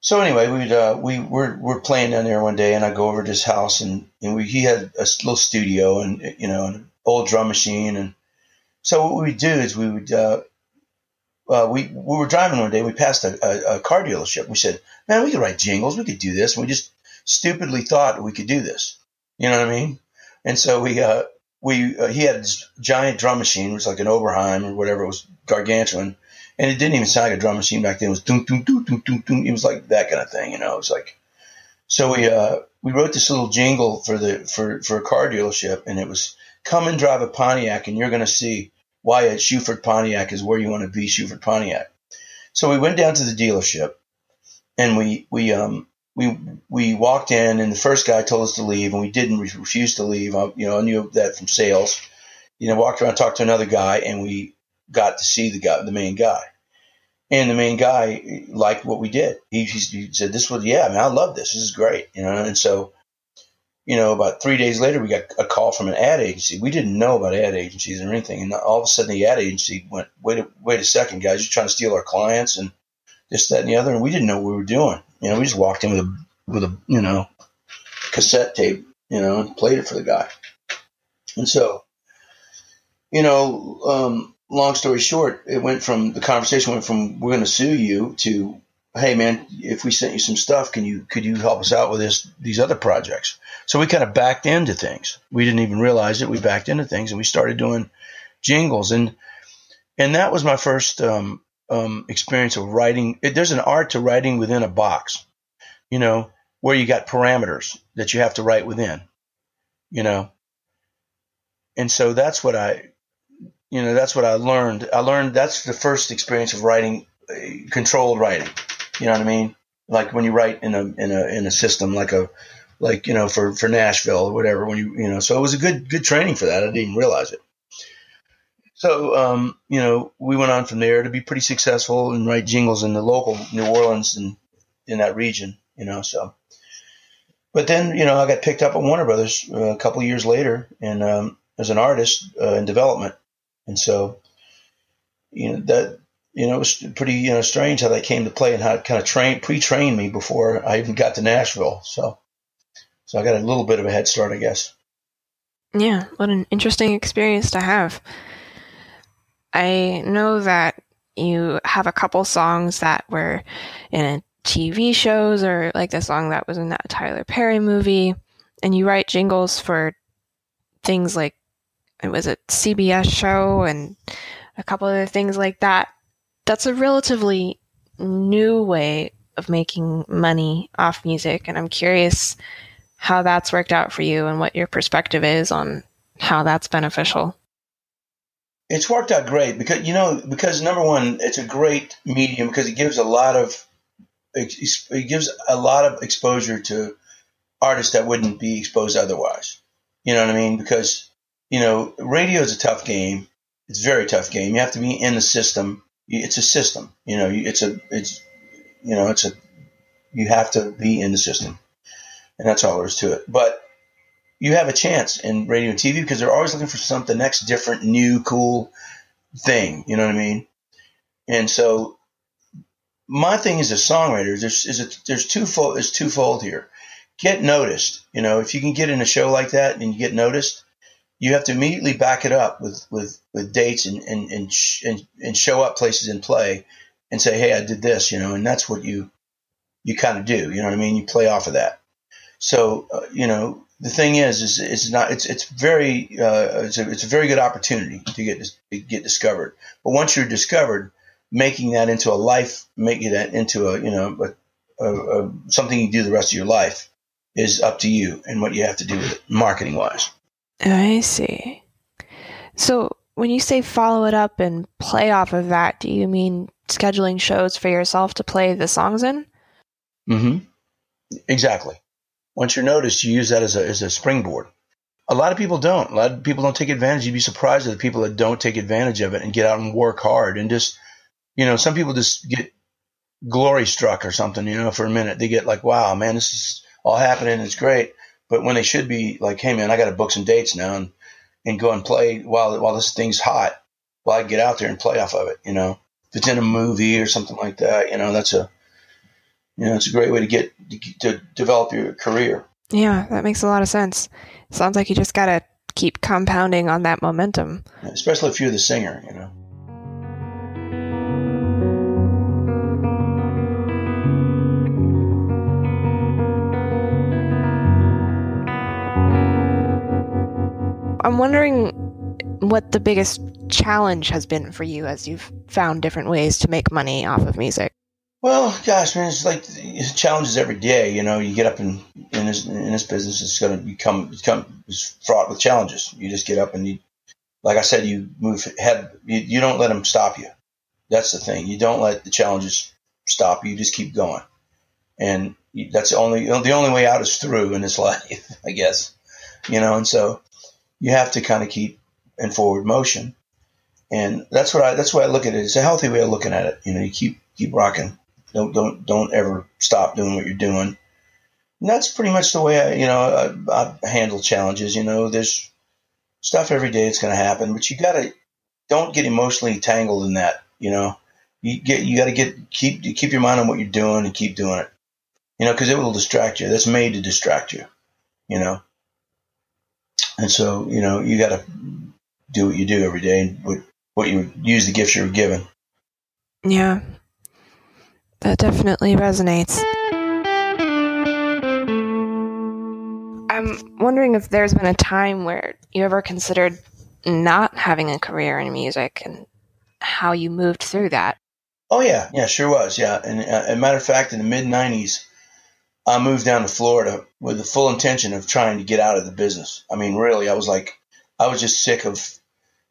So anyway, we'd uh, we were we're playing down there one day, and I go over to his house, and, and we, he had a little studio, and you know, an old drum machine, and so what we would do is we would uh, uh, we we were driving one day. We passed a, a, a, car dealership. We said, "Man, we could write jingles. We could do this." And we just stupidly thought we could do this. You know what I mean? And so we uh, we uh, he had this giant drum machine, it was like an Oberheim or whatever. It was gargantuan, and it didn't even sound like a drum machine back then. It was doom doom doom doom doom doom. It was like that kind of thing. You know, it was like. So we uh, we wrote this little jingle for the for for a car dealership, and it was come and drive a Pontiac, and you're going to see why at Shuford Pontiac is where you want to be, Shuford Pontiac. So we went down to the dealership and we, we, um, we, we walked in and the first guy told us to leave and we didn't we refused to leave. I, you know, I knew that from sales, you know, walked around, talked to another guy and we got to see the guy, the main guy. And the main guy liked what we did. He, he said, this was, yeah, I mean, I love this. This is great. You know, and so you know, about three days later, we got a call from an ad agency. We didn't know about ad agencies or anything. And all of a sudden, the ad agency went, wait a, wait a second, guys, you're trying to steal our clients and this, that, and the other. And we didn't know what we were doing. You know, we just walked in with a, with a, you know, cassette tape, you know, and played it for the guy. And so, you know, um, long story short, it went from the conversation went from we're going to sue you to hey man, if we sent you some stuff, can you could you help us out with this these other projects? So we kind of backed into things. We didn't even realize it. We backed into things and we started doing jingles and and that was my first um, um, experience of writing. It, there's an art to writing within a box, you know, where you got parameters that you have to write within, you know. And so that's what I, you know, that's what I learned. I learned that's the first experience of writing, uh, controlled writing you know what I mean? Like when you write in a in a in a system like a like you know for for Nashville or whatever. When you you know, so it was a good good training for that. I didn't even realize it. So um, you know, we went on from there to be pretty successful and write jingles in the local New Orleans and in that region. You know, so. But then you know, I got picked up at Warner Brothers uh, a couple years later, and um, as an artist uh, in development, and so you know that you know, it was pretty, you know, strange how that came to play and how it kind of trained, pre-trained me before I even got to Nashville. So, so I got a little bit of a head start, I guess. Yeah, what an interesting experience to have. I know that you have a couple songs that were in TV shows or like the song that was in that Tyler Perry movie, and you write jingles for things like it was a CBS show and a couple other things like that that's a relatively new way of making money off music. And I'm curious how that's worked out for you and what your perspective is on how that's beneficial. It's worked out great because, you know, because number one, it's a great medium because it gives a lot of, it gives a lot of exposure to artists that wouldn't be exposed otherwise. You know what I mean? Because, you know, radio is a tough game. It's a very tough game. You have to be in the system it's a system. You know, it's a it's you know it's a you have to be in the system, and that's all there is to it. But you have a chance in radio and TV because they're always looking for something next, different, new, cool thing. You know what I mean? And so my thing as a songwriter there's is a, there's twofold is twofold here. Get noticed. You know, if you can get in a show like that and you get noticed, you have to immediately back it up with with, with dates and and and, sh- and and show up places and play and say, hey, I did this, you know, and that's what you you kind of do. You know what I mean? You play off of that. So uh, you know, the thing is, is it's not it's it's very uh, it's a it's a very good opportunity to get to get discovered. But once you're discovered, making that into a life, making that into a you know a, a, a, something you do the rest of your life is up to you and what you have to do with it, marketing wise. I see. So when you say follow it up and play off of that, do you mean scheduling shows for yourself to play the songs in? Mm-hmm. Exactly. Once you're noticed, you use that as a, as a springboard. a lot of people don't. A lot of people don't take advantage. You'd be surprised at the people that don't take advantage of it and get out and work hard and just, you know, some people just get glory struck or something, you know, for a minute. They get like, wow, man, this is all happening. It's great. But when they should be like, hey, man, I got to book some dates now and, and go and play while, while this thing's hot. while I get out there and play off of it, you know. If it's in a movie or something like that, you know, that's a, you know, it's a great way to get to develop your career. Yeah, that makes a lot of sense. Sounds like you just got to keep compounding on that momentum. Especially if you're the singer, you know. I'm wondering what the biggest challenge has been for you as you've found different ways to make money off of music. Well, gosh, man, it's like challenges every day. You know, you get up and in this in this business, it's going to become become it's fraught with challenges. You just get up and you, like I said, you move ahead. You, you don't let them stop you. That's the thing. You don't let the challenges stop you. You just keep going, and that's the only the only way out is through in this [LAUGHS] life, I guess. You know, and so you have to kind of keep in forward motion, and that's what I that's why I look at it. It's a healthy way of looking at it. You know, you keep keep rocking don't don't don't ever stop doing what you're doing. And that's pretty much the way I, you know, I, I handle challenges. You know, there's stuff every day that's going to happen, but you gotta don't get emotionally tangled in that. You know, you get you got to get keep keep your mind on what you're doing and keep doing it. You know, because it will distract you. That's made to distract you. You know, and so you know you got to do what you do every day and what what you use the gifts you're given. Yeah, that definitely resonates. I'm wondering if there's been a time where you ever considered not having a career in music and how you moved through that. Oh yeah, yeah, sure was. Yeah, and uh, a matter of fact, in the mid '90s, I moved down to Florida with the full intention of trying to get out of the business. I mean, really, I was like, I was just sick of,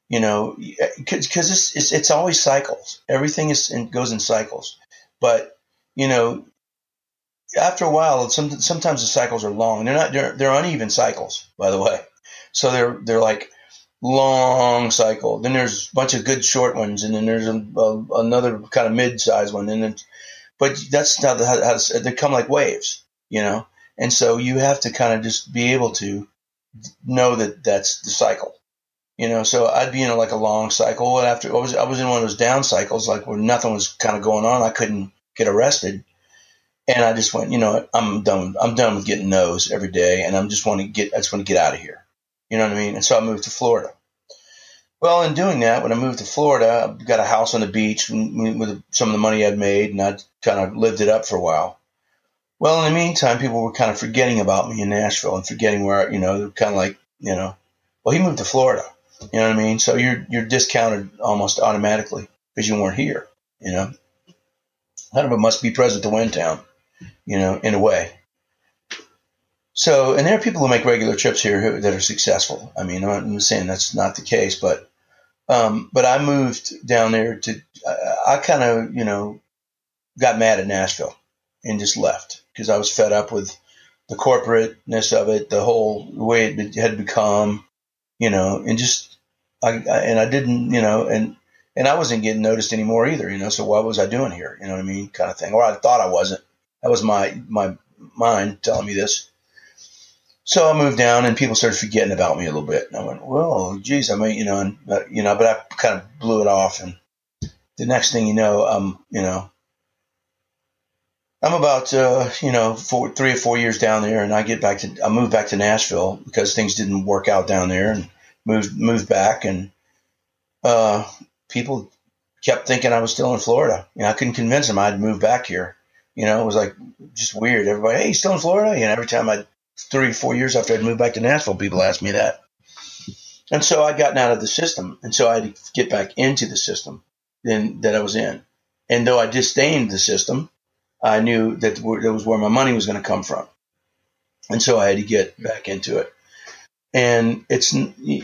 you know, because it's, it's, it's always cycles. Everything is in, goes in cycles. But you know, after a while, some, sometimes the cycles are long. They're not. They're, they're uneven cycles, by the way. So they're they're like long cycle. Then there's a bunch of good short ones, and then there's a, a, another kind of mid-sized one, and then, but that's not how, how to, they come like waves, you know. And so you have to kind of just be able to know that that's the cycle, you know. So I'd be in like a long cycle. After I was I was in one of those down cycles, like where nothing was kind of going on. I couldn't get arrested. And I just went, you know, I'm done. I'm done with getting no's every day, and I'm just want to get. I just want to get out of here. You know what I mean? And so I moved to Florida. Well, in doing that, when I moved to Florida, I got a house on the beach with some of the money I'd made, and I kind of lived it up for a while. Well, in the meantime, people were kind of forgetting about me in Nashville and forgetting where, you know, they're kind of like, you know, well, he moved to Florida. You know what I mean? So you're you're discounted almost automatically because you weren't here. You know, kind of a must be present to win town, you know, in a way. So, and there are people who make regular trips here who, that are successful. I mean, I'm not saying that's not the case, but, um, but I moved down there to, I, I kind of, you know, got mad at Nashville and just left because I was fed up with the corporateness of it, the whole way it had become, you know, and just, I, I and I didn't, you know, and and I wasn't getting noticed anymore either, you know. So what was I doing here? You know what I mean, kind of thing. Or I thought I wasn't. That was my my mind telling me this. So I moved down, and people started forgetting about me a little bit. And I went, well, geez, I mean, you know, and uh, you know, but I kind of blew it off, and the next thing you know, I'm, you know, I'm about, uh, you know, four, three or four years down there, and I get back to, I moved back to Nashville because things didn't work out down there, and moved moved back, and uh, people kept thinking I was still in Florida. You know, I couldn't convince them I'd moved back here. You know, it was like just weird. Everybody, hey, still in Florida? You know, every time I, three, four years after I'd moved back to Nashville, people asked me that. And so I'd gotten out of the system. And so I had to get back into the system then that I was in. And though I disdained the system, I knew that that was where my money was going to come from. And so I had to get back into it and it's you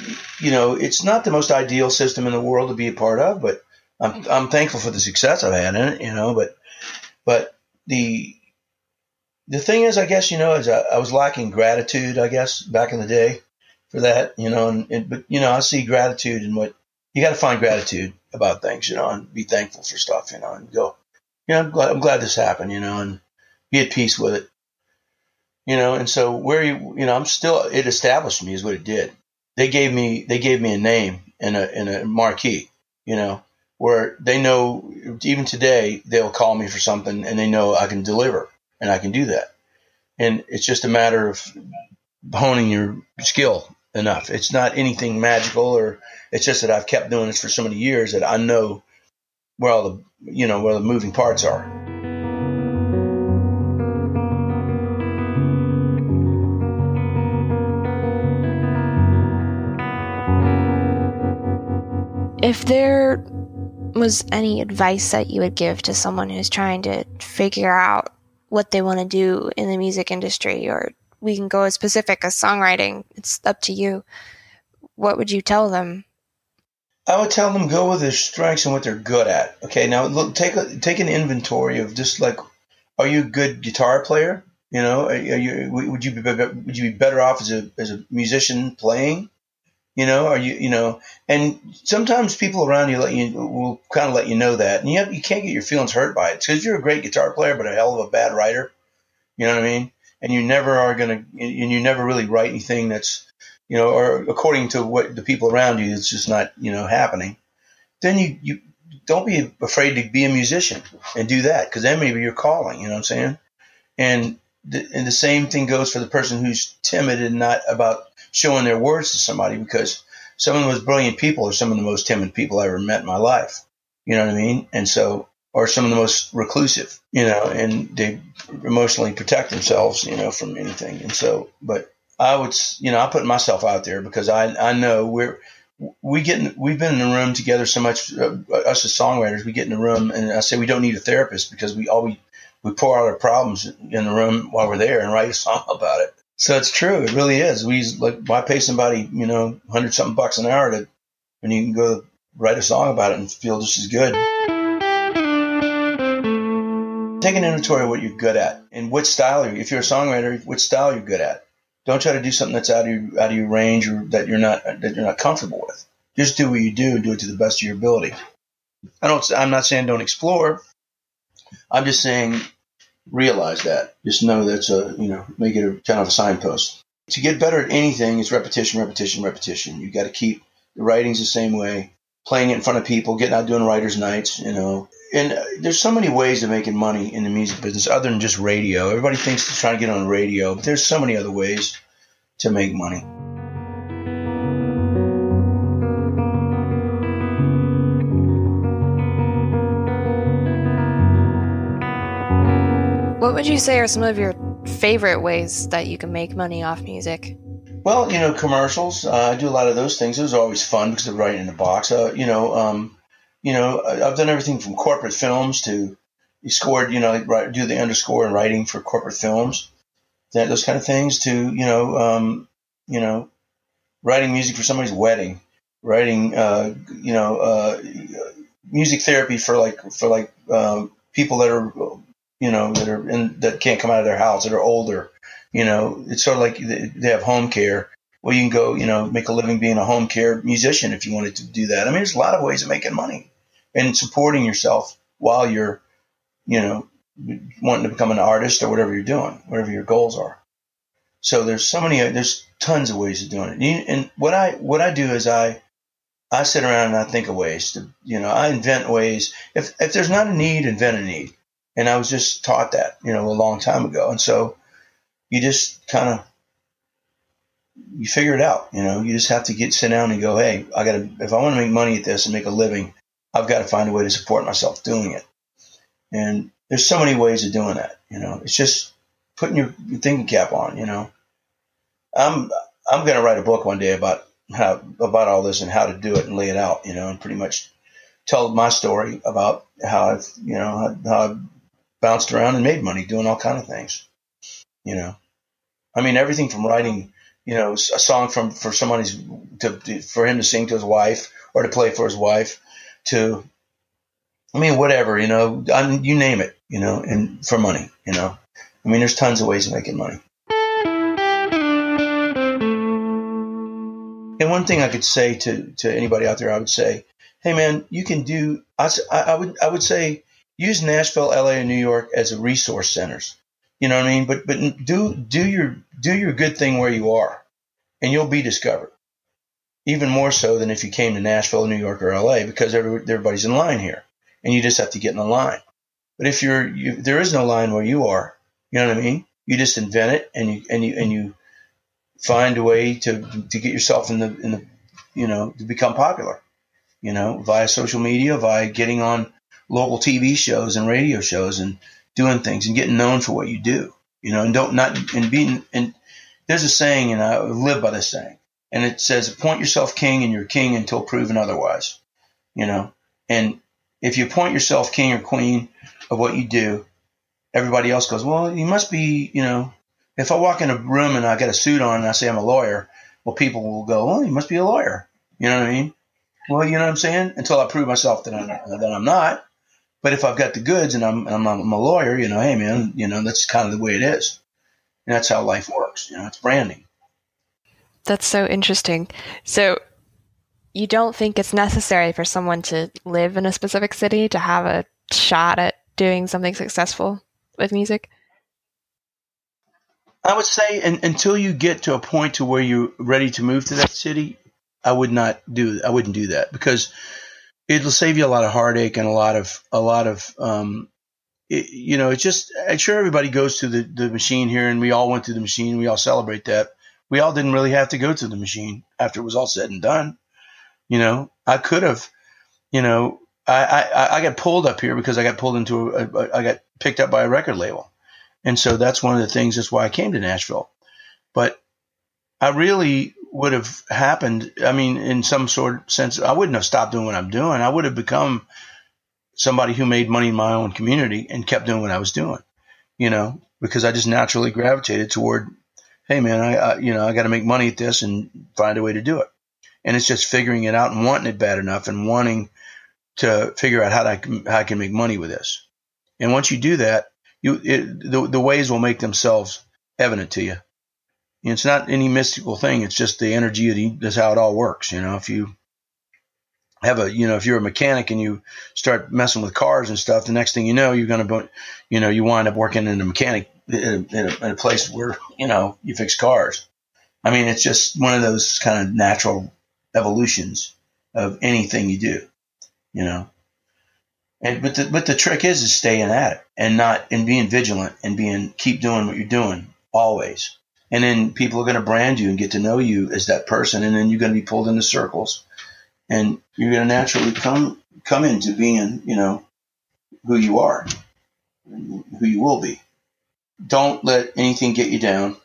know it's not the most ideal system in the world to be a part of, but I'm I'm thankful for the success I've had in it. You know, but but the the thing is, I guess you know, is I, I was lacking gratitude. I guess back in the day for that, you know. And, and but you know, I see gratitude in what you got to find gratitude about things, you know, and be thankful for stuff, you know, and go, you know, I'm glad, I'm glad this happened, you know, and be at peace with it, you know. And so where you, you know, I'm still it established me is what it did. They gave me they gave me a name and a and a marquee, you know, where they know even today they'll call me for something and they know I can deliver and I can do that. And it's just a matter of honing your skill enough. It's not anything magical or it's just that I've kept doing this for so many years that I know where all the you know where the moving parts are. If there was any advice that you would give to someone who's trying to figure out what they want to do in the music industry, or we can go as specific as songwriting, it's up to you. What would you tell them? I would tell them go with their strengths and what they're good at. Okay, now look, take a, take an inventory of just like, are you a good guitar player? You know, are, are you would you be would you be better off as a as a musician playing? You know, are you, you know, and sometimes people around you let you will kind of let you know that, and you have, you can't get your feelings hurt by it because you're a great guitar player, but a hell of a bad writer. You know what I mean? And you never are gonna, and you never really write anything that's, you know, or according to what the people around you, it's just not, you know, happening. Then you you don't be afraid to be a musician and do that because then maybe you're calling. You know what I'm saying? And the, and the same thing goes for the person who's timid and not about showing their words to somebody because some of the most brilliant people are some of the most timid people I ever met in my life. You know what I mean? And so, or some of the most reclusive, you know, and they emotionally protect themselves, you know, from anything. And so, but I would, you know, I put myself out there because I, I know we're, we get in, we've been in the room together so much, uh, us as songwriters, we get in the room and I say we don't need a therapist because we all we, we pour out our problems in the room while we're there and write a song [LAUGHS] about it. So it's true. It really is. We like why pay somebody, you know, hundred something bucks an hour to when you can go write a song about it and feel just as good. Take an inventory of what you're good at and what style. You, If you're a songwriter, what style you're good at. Don't try to do something that's out of your, out of your range or that you're not that you're not comfortable with. Just do what you do do it to the best of your ability. I don't. I'm not saying don't explore. I'm just saying realize that. Just know that's a, you know, make it a kind of a signpost. To get better at anything is repetition, repetition, repetition. You got to keep the writings the same way, playing it in front of people, getting out doing writers' nights, you know. And uh, there's so many ways of making money in the music business other than just radio. Everybody thinks they're trying to get on radio, but there's so many other ways to make money. What would you say are some of your favorite ways that you can make money off music? Well, you know, commercials. Uh, I do a lot of those things. It was always fun because they're right in the box. Uh, you know, um, you know, I've done everything from corporate films to you scored, you know, write, do the underscore and writing for corporate films, that those kind of things. To you know, um, you know, writing music for somebody's wedding, writing, uh, you know, uh, music therapy for like for like uh, people that are you know, that are in, that can't come out of their house, that are older. You know, it's sort of like they have home care. Well, you can go, you know, make a living being a home care musician if you wanted to do that. I mean, there's a lot of ways of making money and supporting yourself while you're, you know, wanting to become an artist or whatever you're doing, whatever your goals are. So there's so many, there's tons of ways of doing it. And what I, what I do is I, I sit around and I think of ways to, you know, I invent ways. If, if there's not a need, invent a need. And I was just taught that, you know, a long time ago. And so you just kind of you figure it out. You know, you just have to get sit down and go, hey, I got to if I want to make money at this and make a living, I've got to find a way to support myself doing it. And there's so many ways of doing that. You know, it's just putting your, your thinking cap on. You know, I'm I'm going to write a book one day about how about all this and how to do it and lay it out. You know, and pretty much tell my story about how I've you know how, how I've bounced around and made money doing all kind of things. You know, I mean everything from writing, you know, a song from for somebody's to, to for him to sing to his wife or to play for his wife, to, I mean whatever, you know, I you name it, you know, and for money, you know. I mean, there's tons of ways of making money. and one thing I could say to to anybody out there, I would say, hey man, you can do. I, I would I would say use Nashville, LA, and New York as a resource centers. You know what I mean? But but do do your do your good thing where you are, and you'll be discovered. Even more so than if you came to Nashville, New York, or LA, because everybody's in line here, and you just have to get in the line. But if you're you, there is no line where you are, you know what I mean? You just invent it, and you and you and you find a way to to get yourself in the in the you know to become popular. You know, via social media, via getting on local TV shows and radio shows and doing things and getting known for what you do. You know, and don't not and being and there's a saying, and I live by this saying, and it says, "Appoint yourself king, and you're king until proven otherwise." You know, and if you appoint yourself king or queen of what you do, everybody else goes, "Well, you must be," you know. If I walk in a room and I got a suit on and I say I'm a lawyer, well, people will go, "Well, you must be a lawyer." You know what I mean? Well, you know what I'm saying? Until I prove myself that I'm, that I'm not. But if I've got the goods and I'm, I'm, I'm a lawyer, you know, hey man, you know, that's kind of the way it is. And that's how life works. You know, it's branding. That's so interesting. So you don't think it's necessary for someone to live in a specific city to have a shot at doing something successful with music? I would say and, until you get to a point to where you're ready to move to that city, I would not do I wouldn't do that because it'll save you a lot of heartache and a lot of a lot of um, it, you know it's just I'm sure everybody goes to the, the machine here and we all went to the machine. We all celebrate that. We all didn't really have to go to the machine after it was all said and done. You know I could have you know I, I, I got pulled up here because I got pulled into a, a I got picked up by a record label. And so that's one of the things that's why I came to Nashville. But I really would have happened, I mean, in some sort of sense, I wouldn't have stopped doing what I'm doing. I would have become somebody who made money in my own community and kept doing what I was doing, you know, because I just naturally gravitated toward, hey man, I, I you know, I got to make money at this and find a way to do it. And it's just figuring it out and wanting it bad enough and wanting to figure out how I can, how I can make money with this. And once you do that, you it, the the ways will make themselves evident to you it's not any mystical thing. It's just the energy of the, that's how it all works. You know, if you have a, you know, if you're a mechanic and you start messing with cars and stuff, the next thing you know, you're going to, you know, you wind up working in a mechanic in a, in, a, place where, you know, you fix cars. I mean, it's just one of those kind of natural evolutions of anything you do, you know. And but the but the trick is is staying at it and not and being vigilant and being keep doing what you're doing always and then people are going to brand you and get to know you as that person and then you're going to be pulled into circles. And you're going to naturally come come into being you know who you are who you will be. Don't let anything get you down.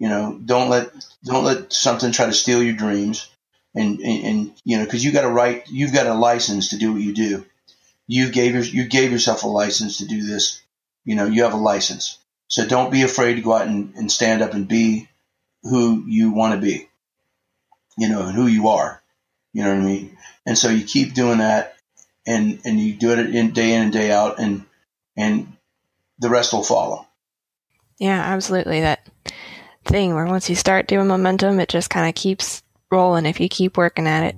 You know don't let don't let something try to steal your dreams. And and, and you know because you got a right you've got a license to do what you do. You gave your, you gave yourself a license to do this. You know you have a license so don't be afraid to go out and, and stand up and be who you want to be, you know, and who you are. You know what I mean? And so you keep doing that and, and you do it in day in and day out and, and the rest will follow. Yeah, absolutely. That thing where once you start doing momentum, it just kind of keeps rolling if you keep working at it.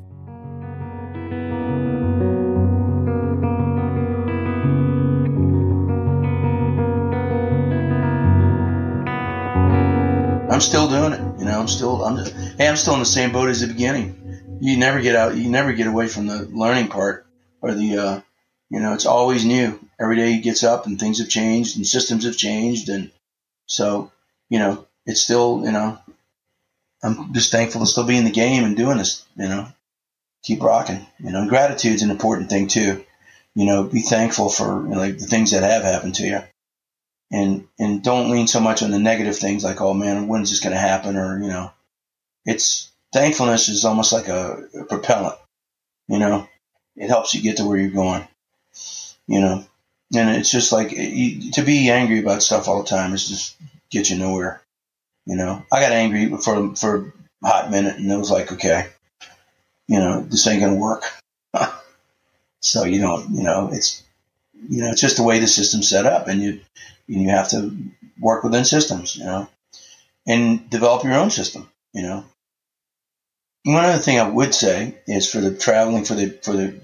Still doing it. You know, I'm still I'm just, hey, I'm still in the same boat as the beginning. You never get out. You never get away from the learning part or the uh, you know, it's always new. Every day he gets up and things have changed and systems have changed and so you know it's still you know I'm just thankful to still be in the game and doing this. You know, keep rocking. You know, and gratitude's an important thing too. You know, be thankful for you know, like the things that have happened to you and and don't lean so much on the negative things like oh man when's this going to happen? Or you know it's thankfulness is almost like a, a, propellant you know? It helps you get to where you're going you know? And it's just like eh, you, to be angry about stuff all the time is just get you nowhere you know? I got angry for for a hot minute and it was like okay you know this ain't gonna work. [LAUGHS] So you don't you know it's you know it's just the way the system's set up and you you have to work within systems, you know, and develop your own system, you know. one other thing I would say is for the traveling for the for the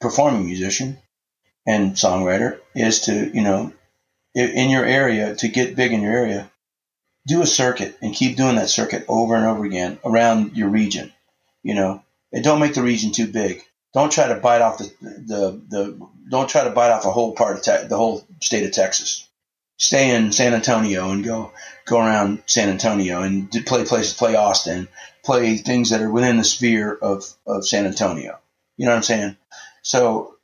performing musician and songwriter is to you know in your area to get big in your area do a circuit and keep doing that circuit over and over again around your region you know and don't make the region too big don't try to bite off the the, the don't try to bite off a whole part of te- the whole state of Texas stay in San Antonio and go go around San Antonio and play places, play Austin, play things that are within the sphere of, of San Antonio. You know what I'm saying? So,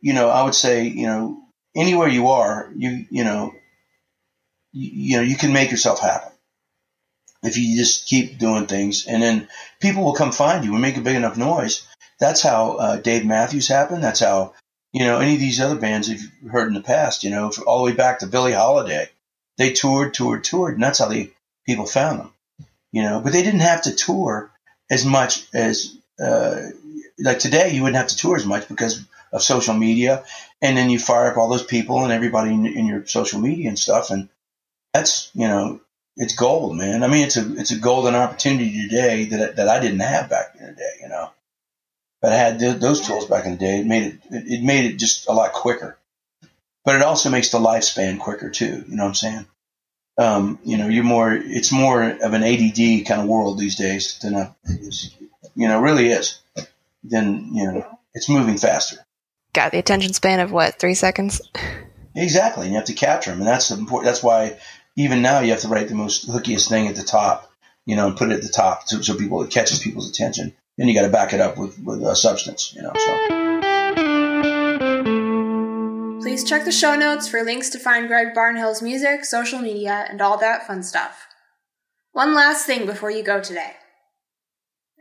you know, I would say, you know, anywhere you are, you you know, you, you know, you can make yourself happen if you just keep doing things, and then people will come find you and make a big enough noise. That's how uh, Dave Matthews happened. That's how you know, any of these other bands you've heard in the past, you know, all the way back to Billie Holiday, they toured, toured, toured, and that's how the people found them, you know. But they didn't have to tour as much as uh, like today. You wouldn't have to tour as much because of social media, and then you fire up all those people and everybody in, in your social media and stuff, and that's you know, it's gold, man. I mean, it's a it's a golden opportunity today that that I didn't have back in the day, you know. But I had th- those tools back in the day. It made it, it made it just a lot quicker. But it also makes the lifespan quicker too. You know what I'm saying? Um, you know, you're more. It's more of an ADD kind of world these days than a. You know, really is. Then you know, it's moving faster. Got the attention span of what three seconds? Exactly, and you have to capture them, and that's important. That's why even now you have to write the most hookiest thing at the top, you know, and put it at the top so, so people it catches people's attention then you got to back it up with with uh, substance, you know. So. Please check the show notes for links to find Greg Barnhill's music, social media, and all that fun stuff. One last thing before you go today.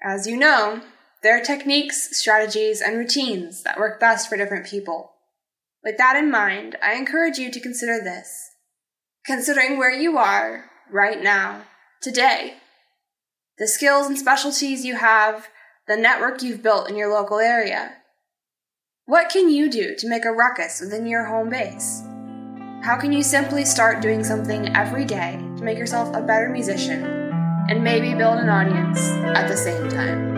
As you know, there are techniques, strategies, and routines that work best for different people. With that in mind, I encourage you to consider this. Considering where you are right now, today, the skills and specialties you have, the network you've built in your local area. What can you do to make a ruckus within your home base? How can you simply start doing something every day to make yourself a better musician and maybe build an audience at the same time?